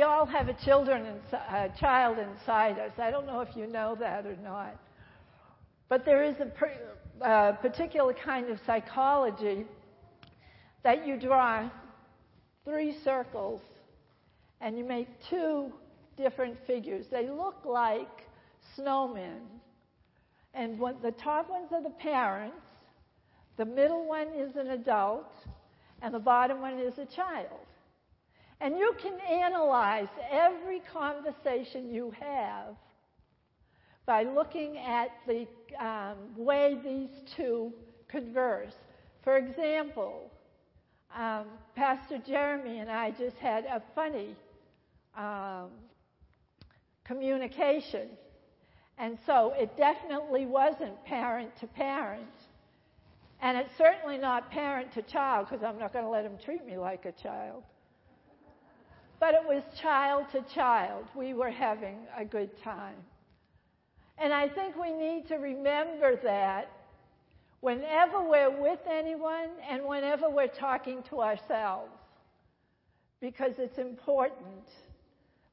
We all have a children a child inside us. I don't know if you know that or not. But there is a uh, particular kind of psychology that you draw three circles and you make two different figures. They look like snowmen. And the top ones are the parents, the middle one is an adult, and the bottom one is a child. And you can analyze every conversation you have by looking at the um, way these two converse. For example, um, Pastor Jeremy and I just had a funny um, communication. And so it definitely wasn't parent to parent. And it's certainly not parent to child because I'm not going to let him treat me like a child. But it was child to child. We were having a good time. And I think we need to remember that whenever we're with anyone and whenever we're talking to ourselves, because it's important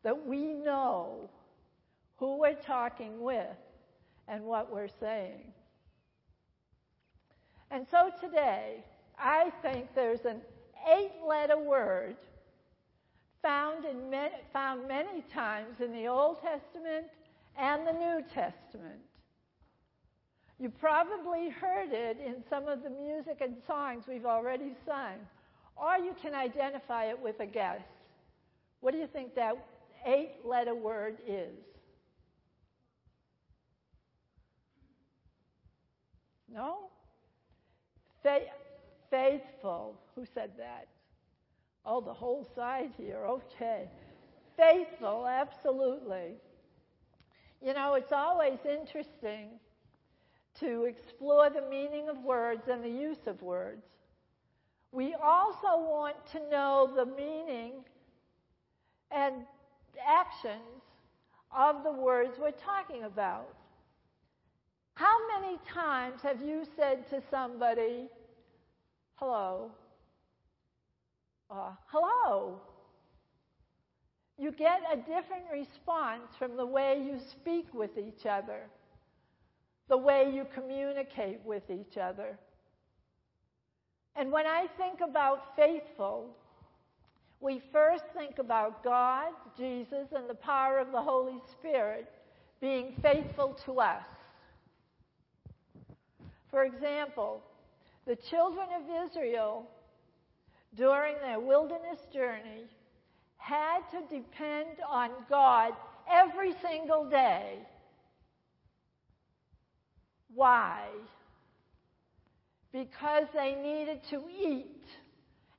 that we know who we're talking with and what we're saying. And so today, I think there's an eight letter word found, in many, found many times in the Old Testament and the New Testament. You probably heard it in some of the music and songs we've already sung, or you can identify it with a guess. What do you think that eight letter word is? No? faithful. Who said that? Oh, the whole side here. Okay. Faithful, absolutely. You know, it's always interesting to explore the meaning of words and the use of words. We also want to know the meaning and actions of the words we're talking about. How many times have you said to somebody, hello, uh, hello. You get a different response from the way you speak with each other, the way you communicate with each other. And when I think about faithful, we first think about God, Jesus, and the power of the Holy Spirit being faithful to us. For example, the children of Israel during their wilderness journey had to depend on God every single day. Why? Because they needed to eat,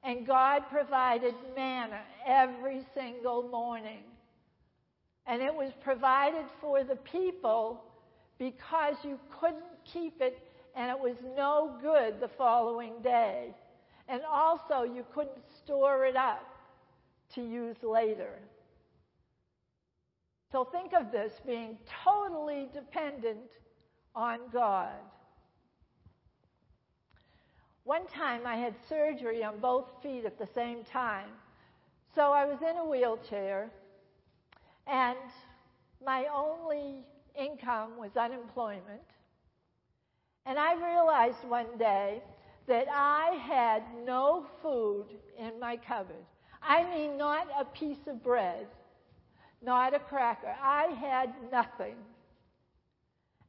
and God provided manna every single morning. And it was provided for the people because you couldn't keep it and it was no good the following day. And also, you couldn't store it up to use later. So think of this being totally dependent on God. One time I had surgery on both feet at the same time. So I was in a wheelchair, and my only income was unemployment. And I realized one day that I had no food in my cupboard. I mean, not a piece of bread, not a cracker. I had nothing.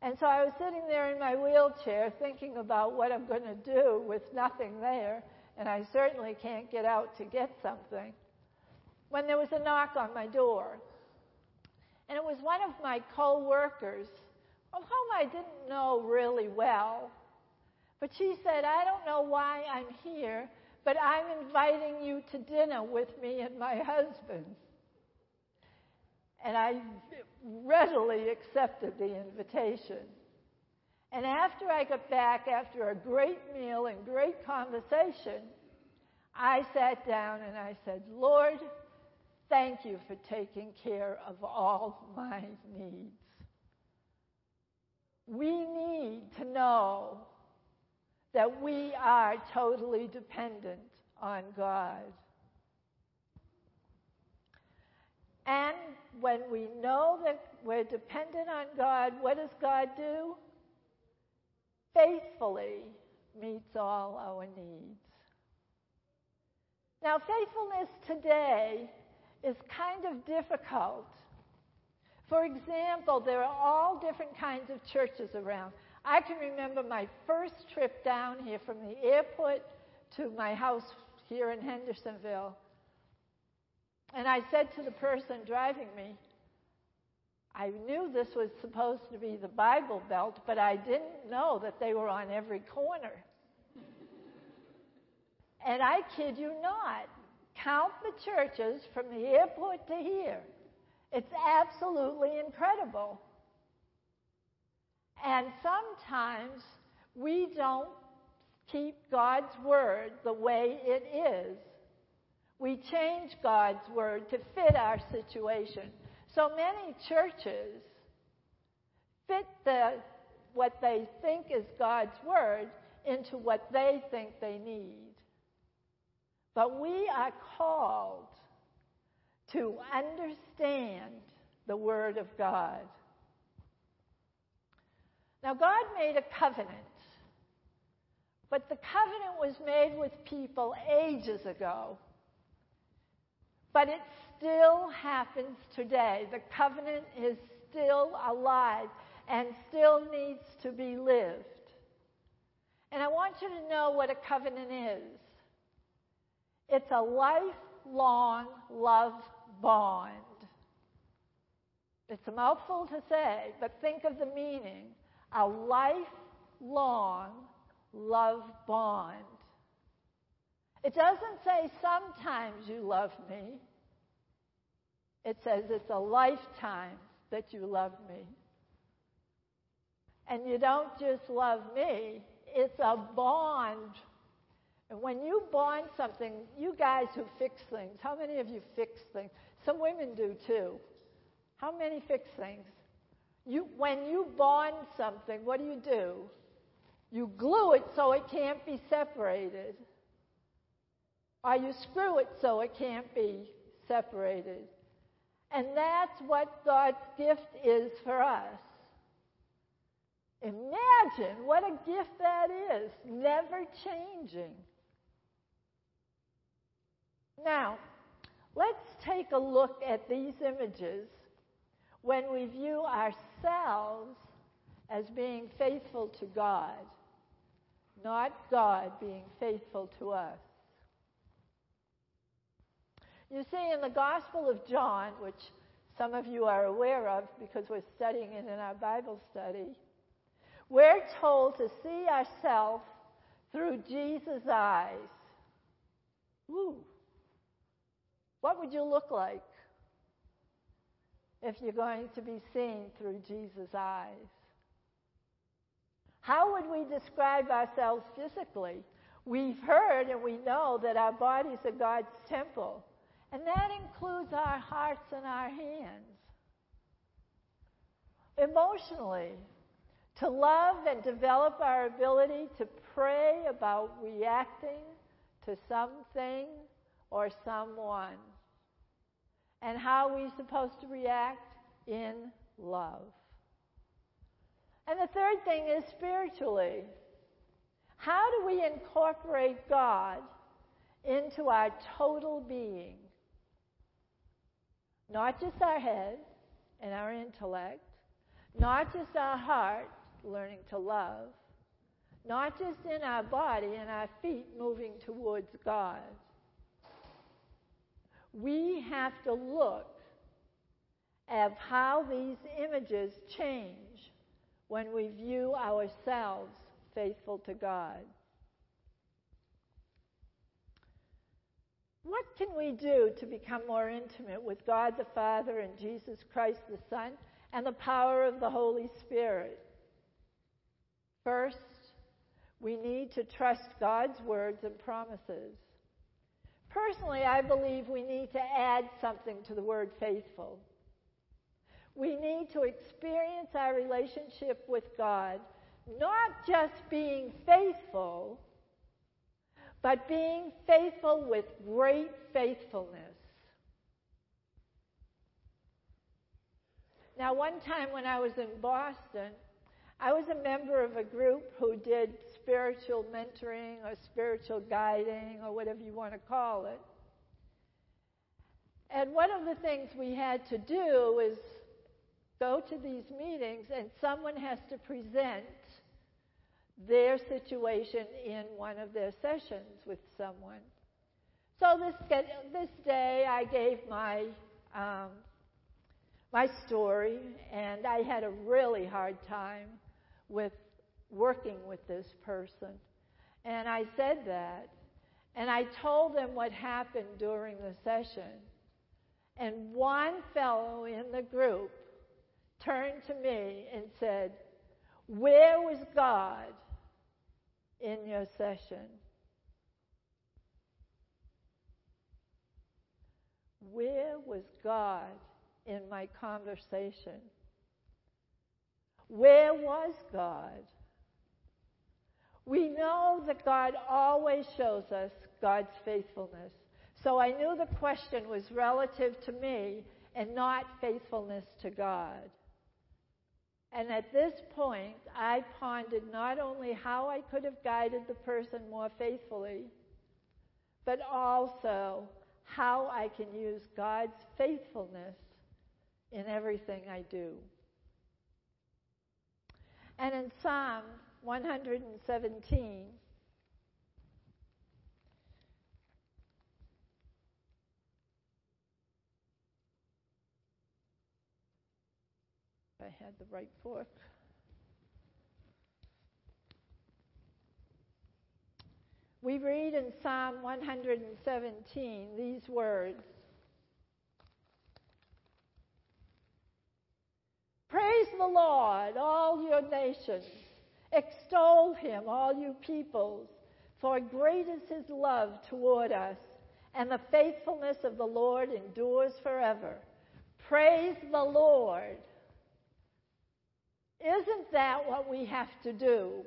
And so I was sitting there in my wheelchair thinking about what I'm going to do with nothing there, and I certainly can't get out to get something. When there was a knock on my door, and it was one of my co workers, whom I didn't know really well. But she said, I don't know why I'm here, but I'm inviting you to dinner with me and my husband. And I readily accepted the invitation. And after I got back, after a great meal and great conversation, I sat down and I said, Lord, thank you for taking care of all my needs. We need to know that we are totally dependent on God. And when we know that we're dependent on God, what does God do? Faithfully meets all our needs. Now, faithfulness today is kind of difficult. For example, there are all different kinds of churches around. I can remember my first trip down here from the airport to my house here in Hendersonville. And I said to the person driving me, I knew this was supposed to be the Bible Belt, but I didn't know that they were on every corner. and I kid you not, count the churches from the airport to here. It's absolutely incredible. And sometimes we don't keep God's word the way it is. We change God's word to fit our situation. So many churches fit the, what they think is God's word into what they think they need. But we are called to understand the Word of God. Now, God made a covenant, but the covenant was made with people ages ago. But it still happens today. The covenant is still alive and still needs to be lived. And I want you to know what a covenant is it's a lifelong love bond. It's a mouthful to say, but think of the meaning a lifelong love bond. It doesn't say sometimes you love me. It says it's a lifetime that you love me. And you don't just love me, it's a bond. And when you bond something, you guys who fix things, how many of you fix things? Some women do too. How many fix things? You, when you bond something, what do you do? You glue it so it can't be separated. Or you screw it so it can't be separated. And that's what God's gift is for us. Imagine what a gift that is, never changing. Now, let's take a look at these images when we view ourselves as being faithful to God, not God being faithful to us. You see, in the Gospel of John, which some of you are aware of because we're studying it in our Bible study, we're told to see ourselves through Jesus' eyes. Woo. What would you look like if you're going to be seen through Jesus' eyes? How would we describe ourselves physically? We've heard and we know that our bodies are God's temple, and that includes our hearts and our hands. Emotionally, to love and develop our ability to pray about reacting to something or someone. And how we're we supposed to react? In love. And the third thing is spiritually. How do we incorporate God into our total being? Not just our head and our intellect, not just our heart learning to love, not just in our body and our feet moving towards God we have to look at how these images change when we view ourselves faithful to God. What can we do to become more intimate with God the Father and Jesus Christ the Son and the power of the Holy Spirit? First, we need to trust God's words and promises. Personally, I believe we need to add something to the word faithful. We need to experience our relationship with God, not just being faithful, but being faithful with great faithfulness. Now, one time when I was in Boston, I was a member of a group who did spiritual mentoring or spiritual guiding or whatever you want to call it. And one of the things we had to do is go to these meetings and someone has to present their situation in one of their sessions with someone. So this this day, I gave my um, my story, and I had a really hard time with working with this person. And I said that, and I told them what happened during the session. And one fellow in the group turned to me and said, Where was God in your session? Where was God in my conversation? Where was God? We know that God always shows us God's faithfulness. So I knew the question was relative to me and not faithfulness to God. And at this point, I pondered not only how I could have guided the person more faithfully, but also how I can use God's faithfulness in everything I do. And in Psalm 117, I had the right book. We read in Psalm 117 these words Praise the Lord, all your nations. Extol him, all you peoples. For great is his love toward us, and the faithfulness of the Lord endures forever. Praise the Lord. Isn't that what we have to do?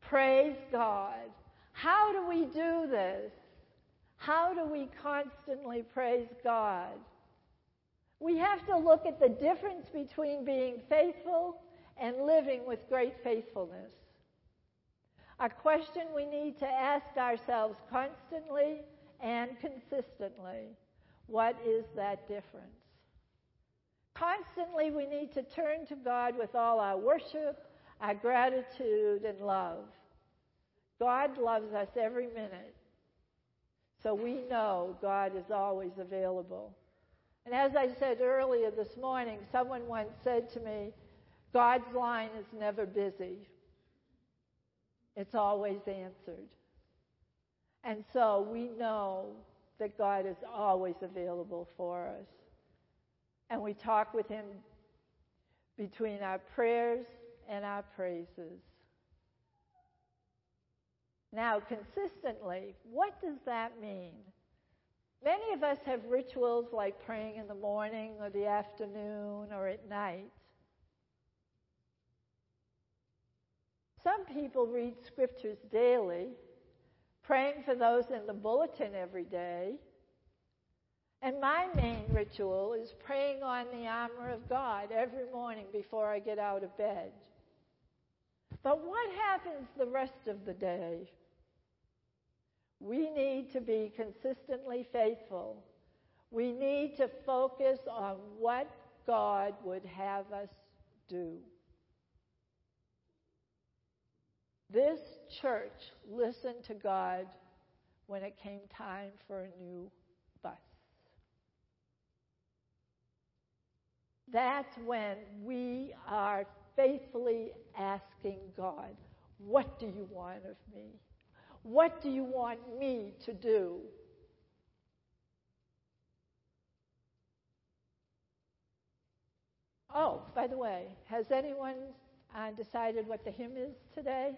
Praise God. How do we do this? How do we constantly praise God? We have to look at the difference between being faithful and living with great faithfulness. A question we need to ask ourselves constantly and consistently what is that difference? Constantly, we need to turn to God with all our worship, our gratitude, and love. God loves us every minute. So we know God is always available. And as I said earlier this morning, someone once said to me, God's line is never busy. It's always answered. And so we know that God is always available for us. And we talk with Him between our prayers and our praises. Now, consistently, what does that mean? Many of us have rituals like praying in the morning or the afternoon or at night. Some people read scriptures daily, praying for those in the bulletin every day. And my main ritual is praying on the armor of God every morning before I get out of bed. But what happens the rest of the day? We need to be consistently faithful. We need to focus on what God would have us do. This church listened to God when it came time for a new bus. That's when we are faithfully asking God, What do you want of me? What do you want me to do? Oh, by the way, has anyone uh, decided what the hymn is today?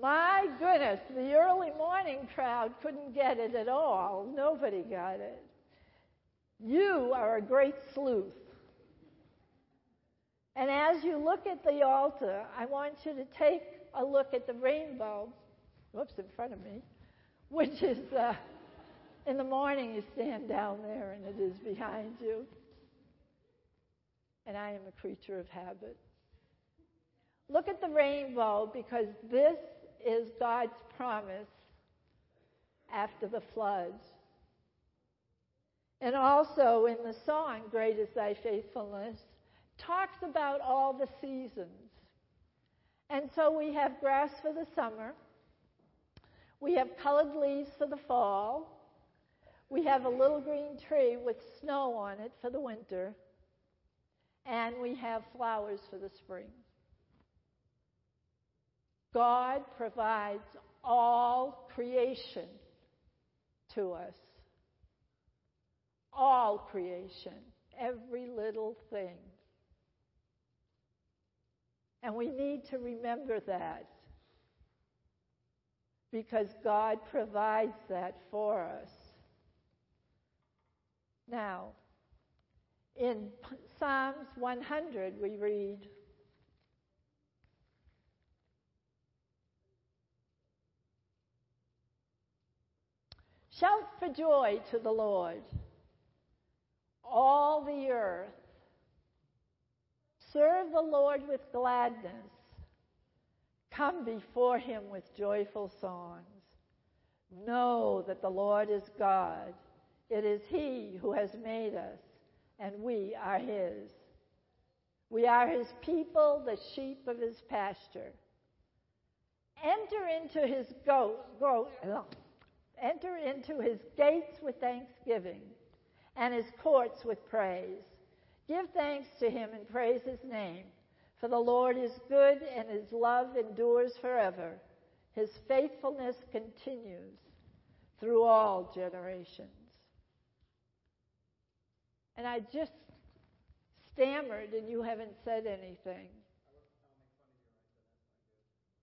My goodness, the early morning crowd couldn't get it at all. Nobody got it. You are a great sleuth. And as you look at the altar, I want you to take a look at the rainbow, whoops, in front of me, which is uh, In the morning, you stand down there and it is behind you. And I am a creature of habit. Look at the rainbow because this is God's promise after the floods. And also in the song, Great is Thy Faithfulness, talks about all the seasons. And so we have grass for the summer, we have colored leaves for the fall, we have a little green tree with snow on it for the winter, and we have flowers for the spring. God provides all creation to us. All creation, every little thing. And we need to remember that because God provides that for us. Now, in Psalms 100, we read, Shout for joy to the Lord, all the earth. Serve the Lord with gladness. Come before him with joyful songs. Know that the Lord is God. It is he who has made us, and we are his. We are his people, the sheep of his pasture. Enter into his goat, goat enter into his gates with thanksgiving and his courts with praise. Give thanks to him and praise his name. For the Lord is good and his love endures forever. His faithfulness continues through all generations. And I just stammered and you haven't said anything.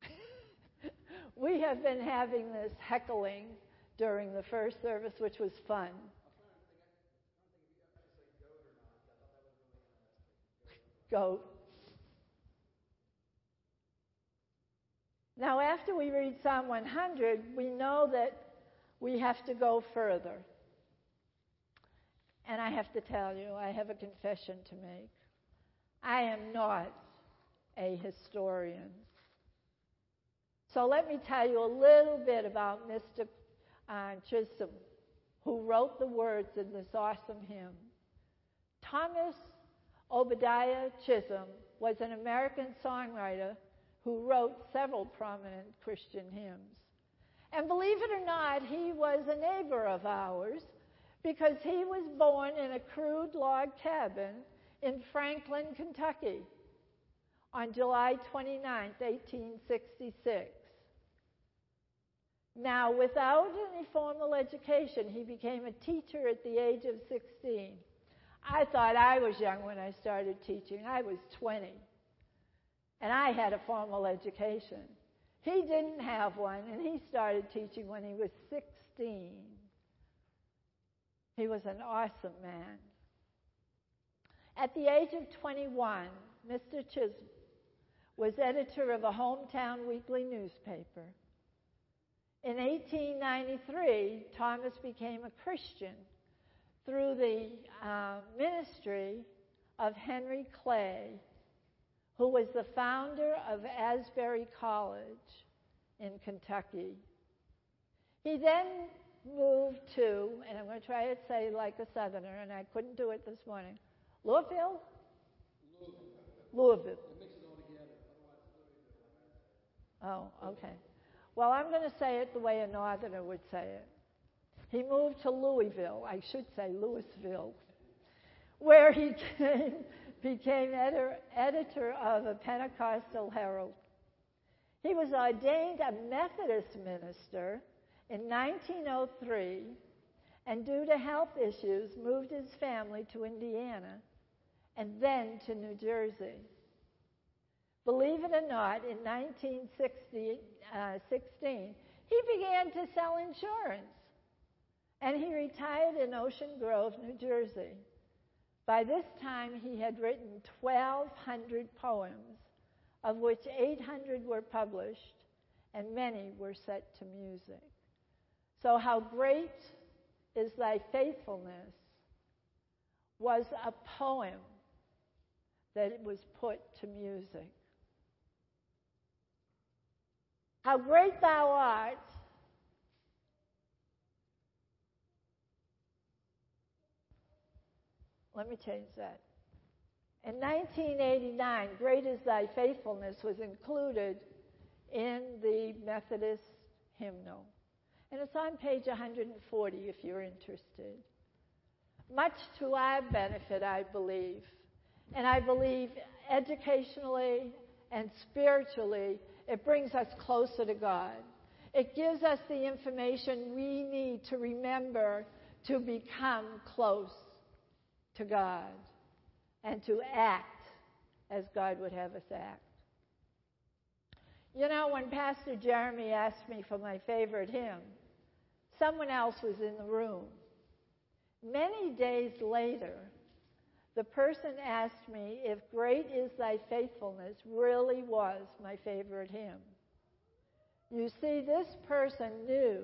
we have been having this heckling during the first service, which was fun. Goat. Now, after we read Psalm 100, we know that we have to go further. And I have to tell you, I have a confession to make. I am not a historian. So let me tell you a little bit about Mr. Uh, Chisholm, who wrote the words in this awesome hymn. Thomas Obadiah Chisholm was an American songwriter who wrote several prominent Christian hymns. And believe it or not, he was a neighbor of ours because he was born in a crude log cabin in Franklin, Kentucky on July 29, 1866. Now, without any formal education, he became a teacher at the age of 16. I thought I was young when I started teaching. I was 20. And I had a formal education. He didn't have one, and he started teaching when he was 16. He was an awesome man. At the age of 21, Mr. Chisholm was editor of a hometown weekly newspaper. In 1893, Thomas became a Christian through the uh, ministry of Henry Clay, who was the founder of Asbury College in Kentucky. He then moved to, and I'm going to try to say like a southerner, and I couldn't do it this morning, Louisville? Louisville. Louisville. Oh, okay. Well, I'm going to say it the way a northerner would say it. He moved to Louisville, I should say Louisville, where he came, became editor, editor of a Pentecostal Herald. He was ordained a Methodist minister in 1903 and, due to health issues, moved his family to Indiana and then to New Jersey. Believe it or not, in 1916, uh, he began to sell insurance. And he retired in Ocean Grove, New Jersey. By this time, he had written 1,200 poems, of which 800 were published, and many were set to music. So, how great is thy faithfulness was a poem that was put to music. How great thou art. Let me change that. In 1989, Great is Thy Faithfulness was included in the Methodist hymnal. And it's on page 140 if you're interested. Much to our benefit, I believe. And I believe educationally and spiritually, it brings us closer to God. It gives us the information we need to remember to become close to God and to act as God would have us act. You know, when Pastor Jeremy asked me for my favorite hymn, someone else was in the room. Many days later, the person asked me if Great is Thy Faithfulness really was my favorite hymn. You see, this person knew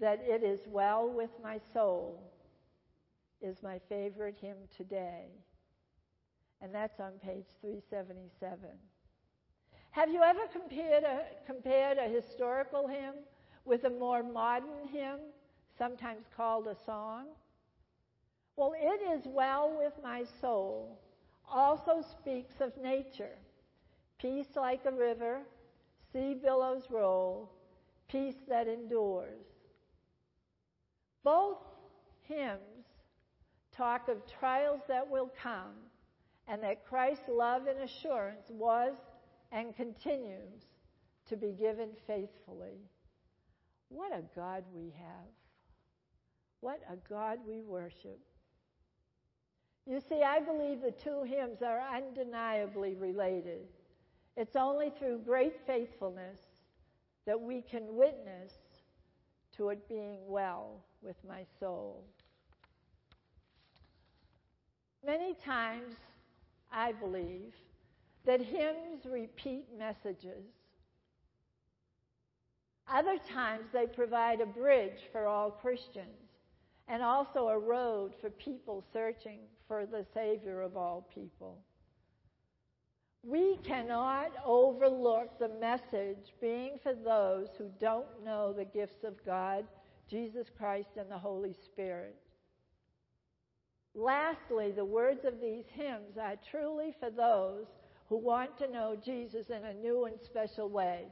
that it is well with my soul is my favorite hymn today. And that's on page 377. Have you ever compared a, compared a historical hymn with a more modern hymn, sometimes called a song? Well, it is well with my soul also speaks of nature. Peace like a river, sea billows roll, peace that endures. Both hymns talk of trials that will come and that Christ's love and assurance was and continues to be given faithfully. What a God we have. What a God we worship. You see, I believe the two hymns are undeniably related. It's only through great faithfulness that we can witness to it being well with my soul. Many times, I believe, that hymns repeat messages. Other times, they provide a bridge for all Christians and also a road for people searching for the Savior of all people. We cannot overlook the message being for those who don't know the gifts of God, Jesus Christ, and the Holy Spirit. Lastly, the words of these hymns are truly for those who want to know Jesus in a new and special way.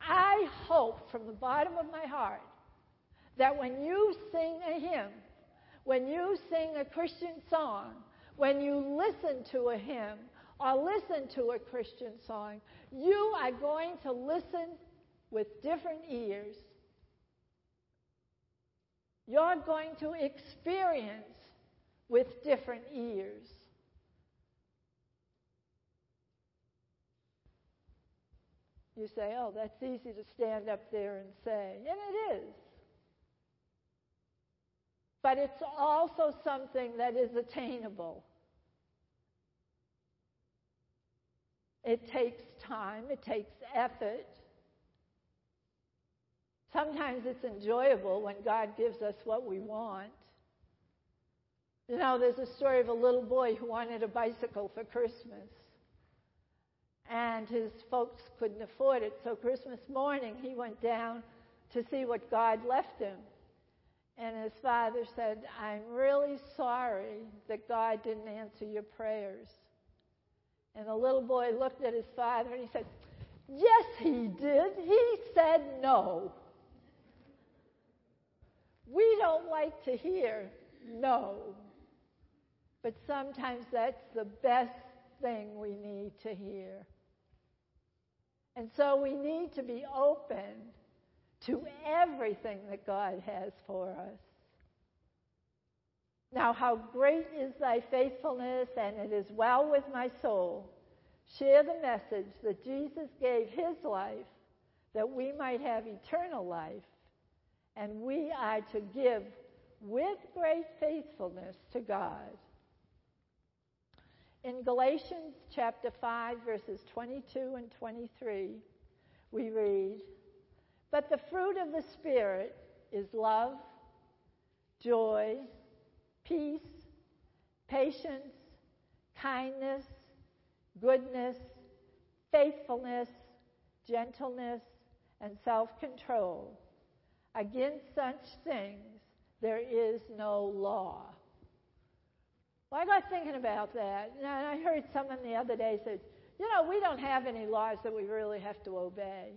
I hope from the bottom of my heart that when you sing a hymn, when you sing a Christian song, when you listen to a hymn or listen to a Christian song, you are going to listen with different ears. You're going to experience with different ears. You say, oh, that's easy to stand up there and say. And it is. But it's also something that is attainable. It takes time, it takes effort. Sometimes it's enjoyable when God gives us what we want. You know, there's a story of a little boy who wanted a bicycle for Christmas. And his folks couldn't afford it, so Christmas morning he went down to see what God left him. And his father said, I'm really sorry that God didn't answer your prayers. And the little boy looked at his father and he said, Yes, he did. He said no. We don't like to hear no. But sometimes that's the best thing we need to hear. And so we need to be open to everything that God has for us. Now, how great is thy faithfulness, and it is well with my soul. Share the message that Jesus gave his life that we might have eternal life, and we are to give with great faithfulness to God. In Galatians chapter 5, verses 22 and 23, we read, But the fruit of the Spirit is love, joy, peace, patience, kindness, goodness, faithfulness, gentleness, and self control. Against such things there is no law. Well, I got thinking about that, and I heard someone the other day said, You know, we don't have any laws that we really have to obey.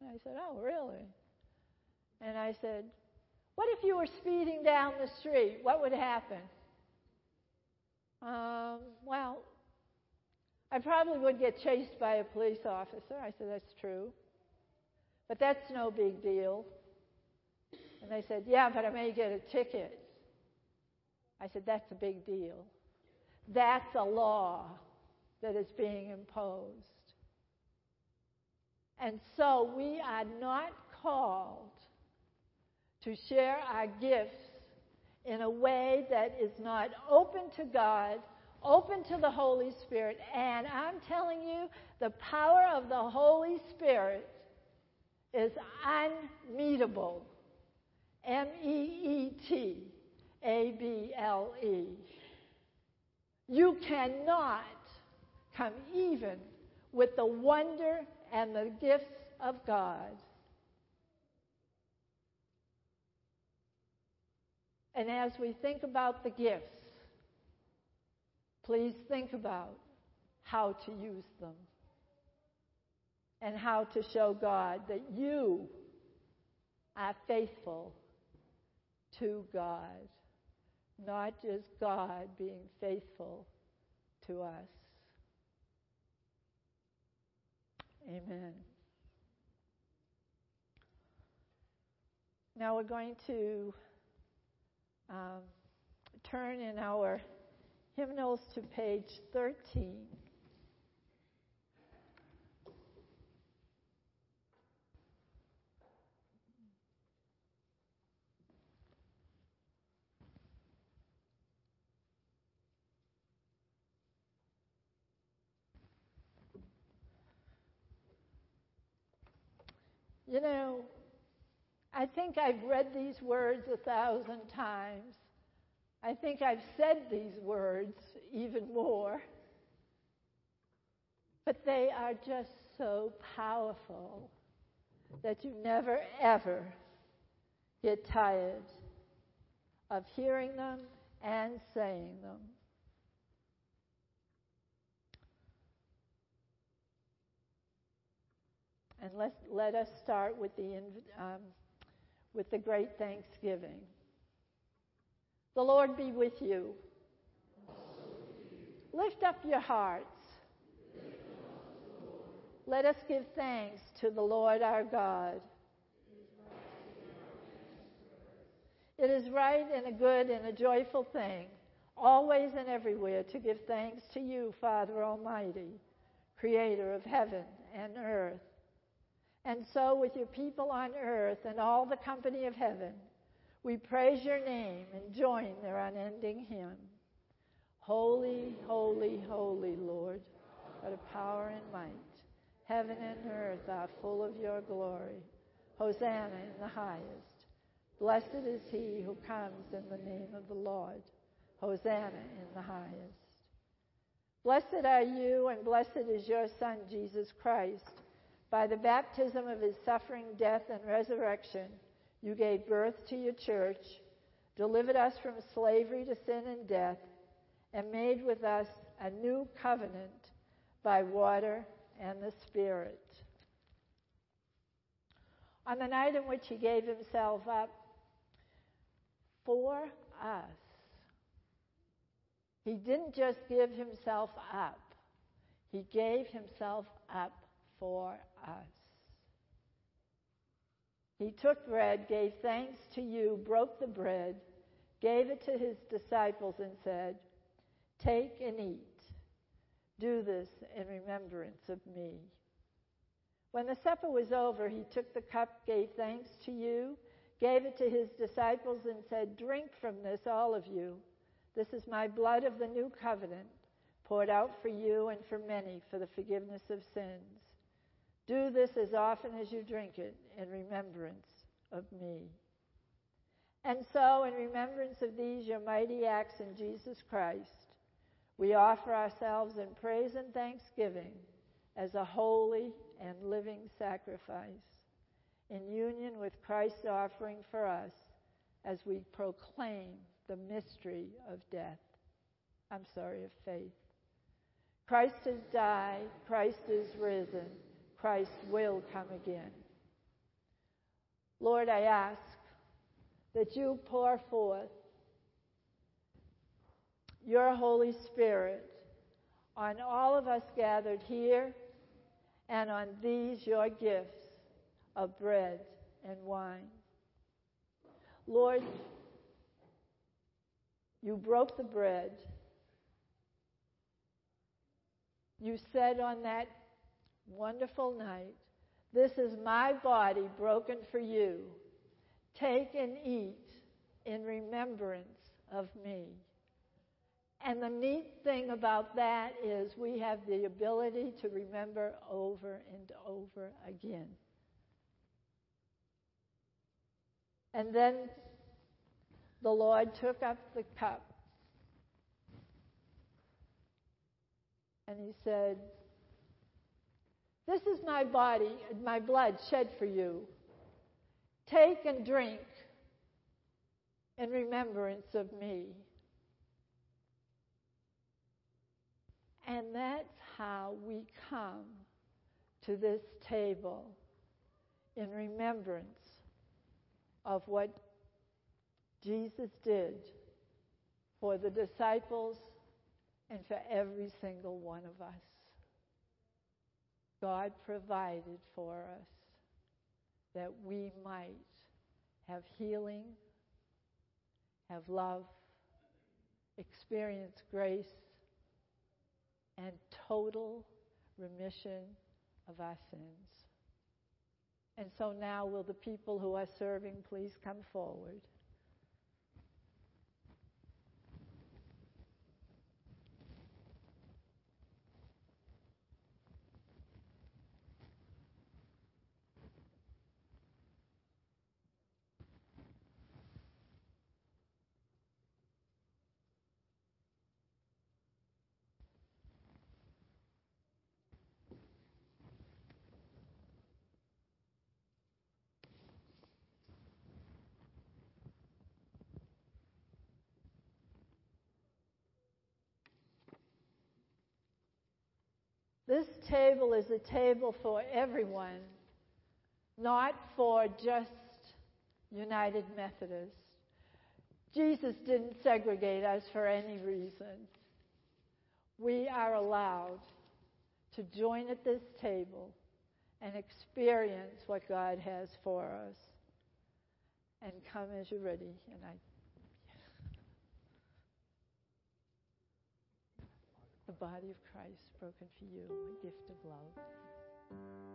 And I said, Oh, really? And I said, What if you were speeding down the street? What would happen? Um, well, I probably would get chased by a police officer. I said, That's true. But that's no big deal. And they said, Yeah, but I may get a ticket. I said, That's a big deal. That's a law that is being imposed. And so we are not called to share our gifts in a way that is not open to God, open to the Holy Spirit. And I'm telling you, the power of the Holy Spirit is unmeetable. M E E T A B L E. You cannot come even with the wonder and the gifts of God. And as we think about the gifts, please think about how to use them and how to show God that you are faithful to God, not just God being faithful to us. Amen. Now we're going to um, turn in our hymnals to page 13. You know, I think I've read these words a thousand times. I think I've said these words even more. But they are just so powerful that you never, ever get tired of hearing them and saying them. And let, let us start with the, um, with the great thanksgiving. The Lord be with you. Lift up your hearts. Let us give thanks to the Lord our God. It is right and a good and a joyful thing, always and everywhere, to give thanks to you, Father Almighty, creator of heaven and earth and so, with your people on earth and all the company of heaven, we praise your name and join their unending hymn. Holy, holy, holy Lord, God of power and might, heaven and earth are full of your glory. Hosanna in the highest. Blessed is he who comes in the name of the Lord. Hosanna in the highest. Blessed are you, and blessed is your Son, Jesus Christ by the baptism of his suffering, death, and resurrection, you gave birth to your church, delivered us from slavery to sin and death, and made with us a new covenant by water and the Spirit. On the night in which he gave himself up for us, he didn't just give himself up, he gave himself up for us. He took bread, gave thanks to you, broke the bread, gave it to his disciples, and said, Take and eat. Do this in remembrance of me. When the supper was over, he took the cup, gave thanks to you, gave it to his disciples, and said, Drink from this, all of you. This is my blood of the new covenant, poured out for you and for many for the forgiveness of sins. Do this as often as you drink it in remembrance of me. And so, in remembrance of these, your mighty acts in Jesus Christ, we offer ourselves in praise and thanksgiving as a holy and living sacrifice, in union with Christ's offering for us as we proclaim the mystery of death. I'm sorry, of faith. Christ has died, Christ is risen, Christ will come again. Lord, I ask that you pour forth your Holy Spirit on all of us gathered here and on these your gifts of bread and wine. Lord, you broke the bread. You said on that wonderful night, This is my body broken for you. Take and eat in remembrance of me. And the neat thing about that is we have the ability to remember over and over again. And then the Lord took up the cup and he said, This is my body, my blood shed for you. Take and drink in remembrance of me. And that's how we come to this table in remembrance of what Jesus did for the disciples and for every single one of us. God provided for us that we might have healing, have love, experience grace, and total remission of our sins. And so now, will the people who are serving please come forward? This table is a table for everyone, not for just United Methodists. Jesus didn't segregate us for any reason. We are allowed to join at this table and experience what God has for us. And come as you're ready. And I the body of Christ broken for you, a gift of love.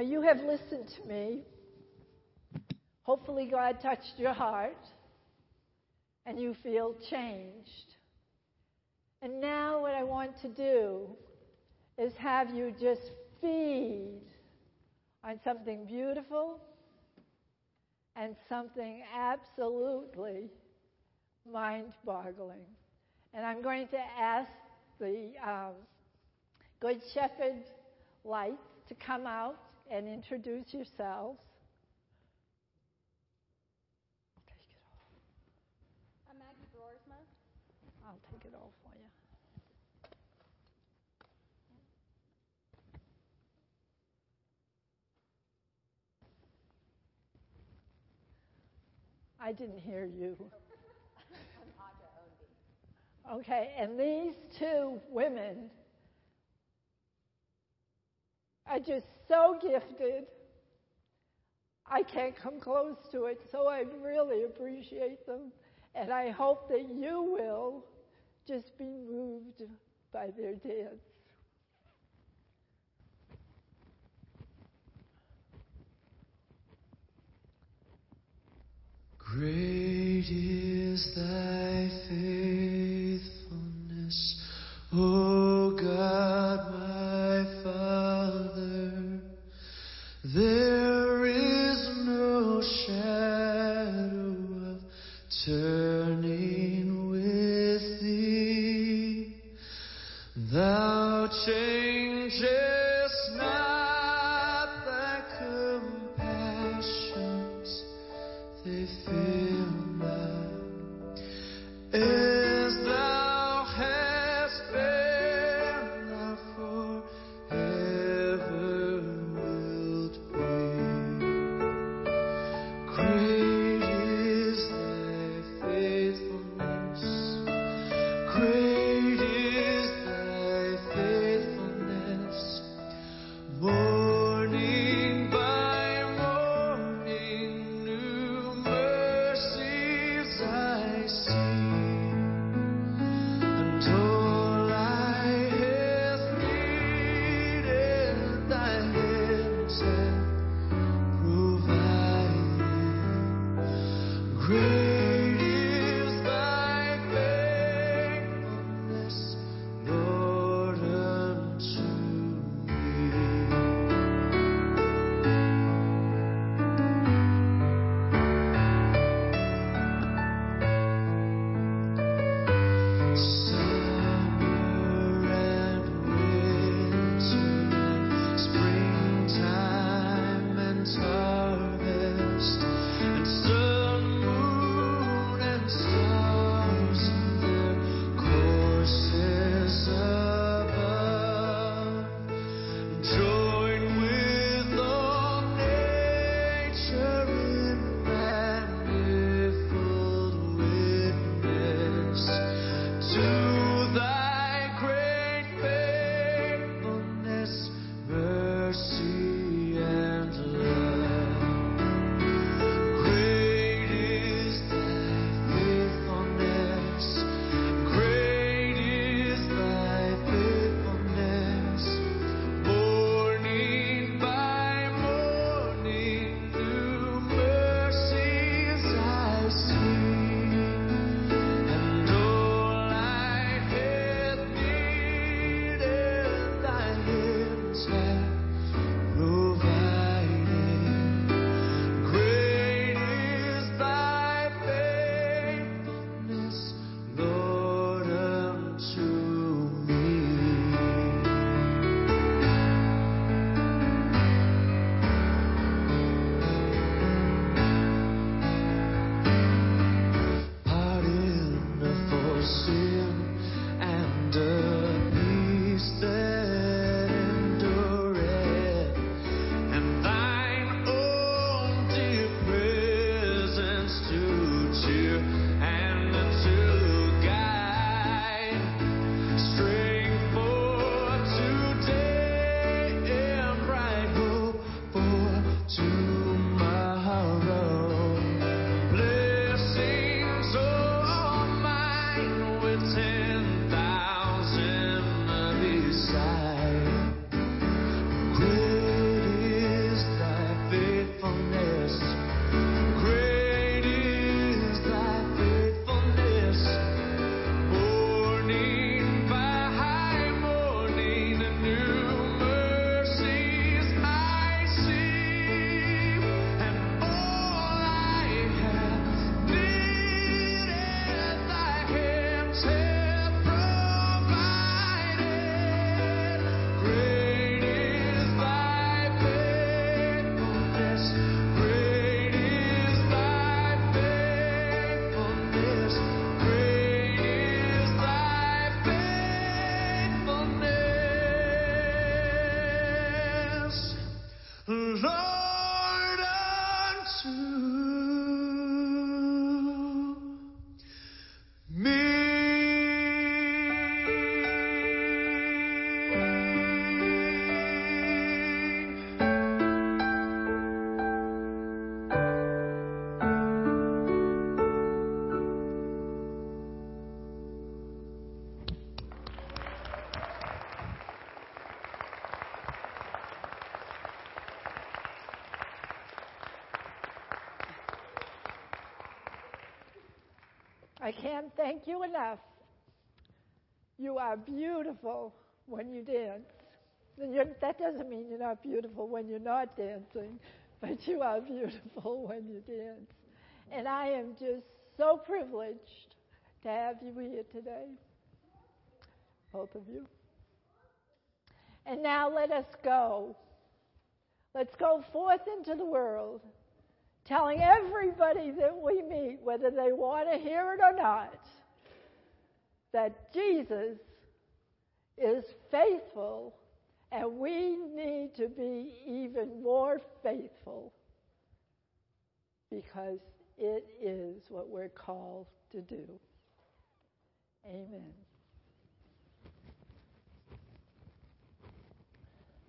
You have listened to me. Hopefully, God touched your heart and you feel changed. And now, what I want to do is have you just feed on something beautiful and something absolutely mind boggling. And I'm going to ask the um, Good Shepherd lights to come out and introduce yourselves. I'll take it off. I'm Maggie Broersma. I'll take it all for you. I didn't hear you. I'm Aja Ownby. Okay, and these two women are just so gifted. I can't come close to it, so I really appreciate them. And I hope that you will just be moved by their dance. Great is thy faithfulness, O God can't thank you enough. You are beautiful when you dance. That doesn't mean you're not beautiful when you're not dancing, but you are beautiful when you dance. And I am just so privileged to have you here today, both of you. And now let us go. Let's go forth into the world, telling everybody that we meet, whether they want to hear it or not, that Jesus is faithful and we need to be even more faithful because it is what we're called to do. Amen.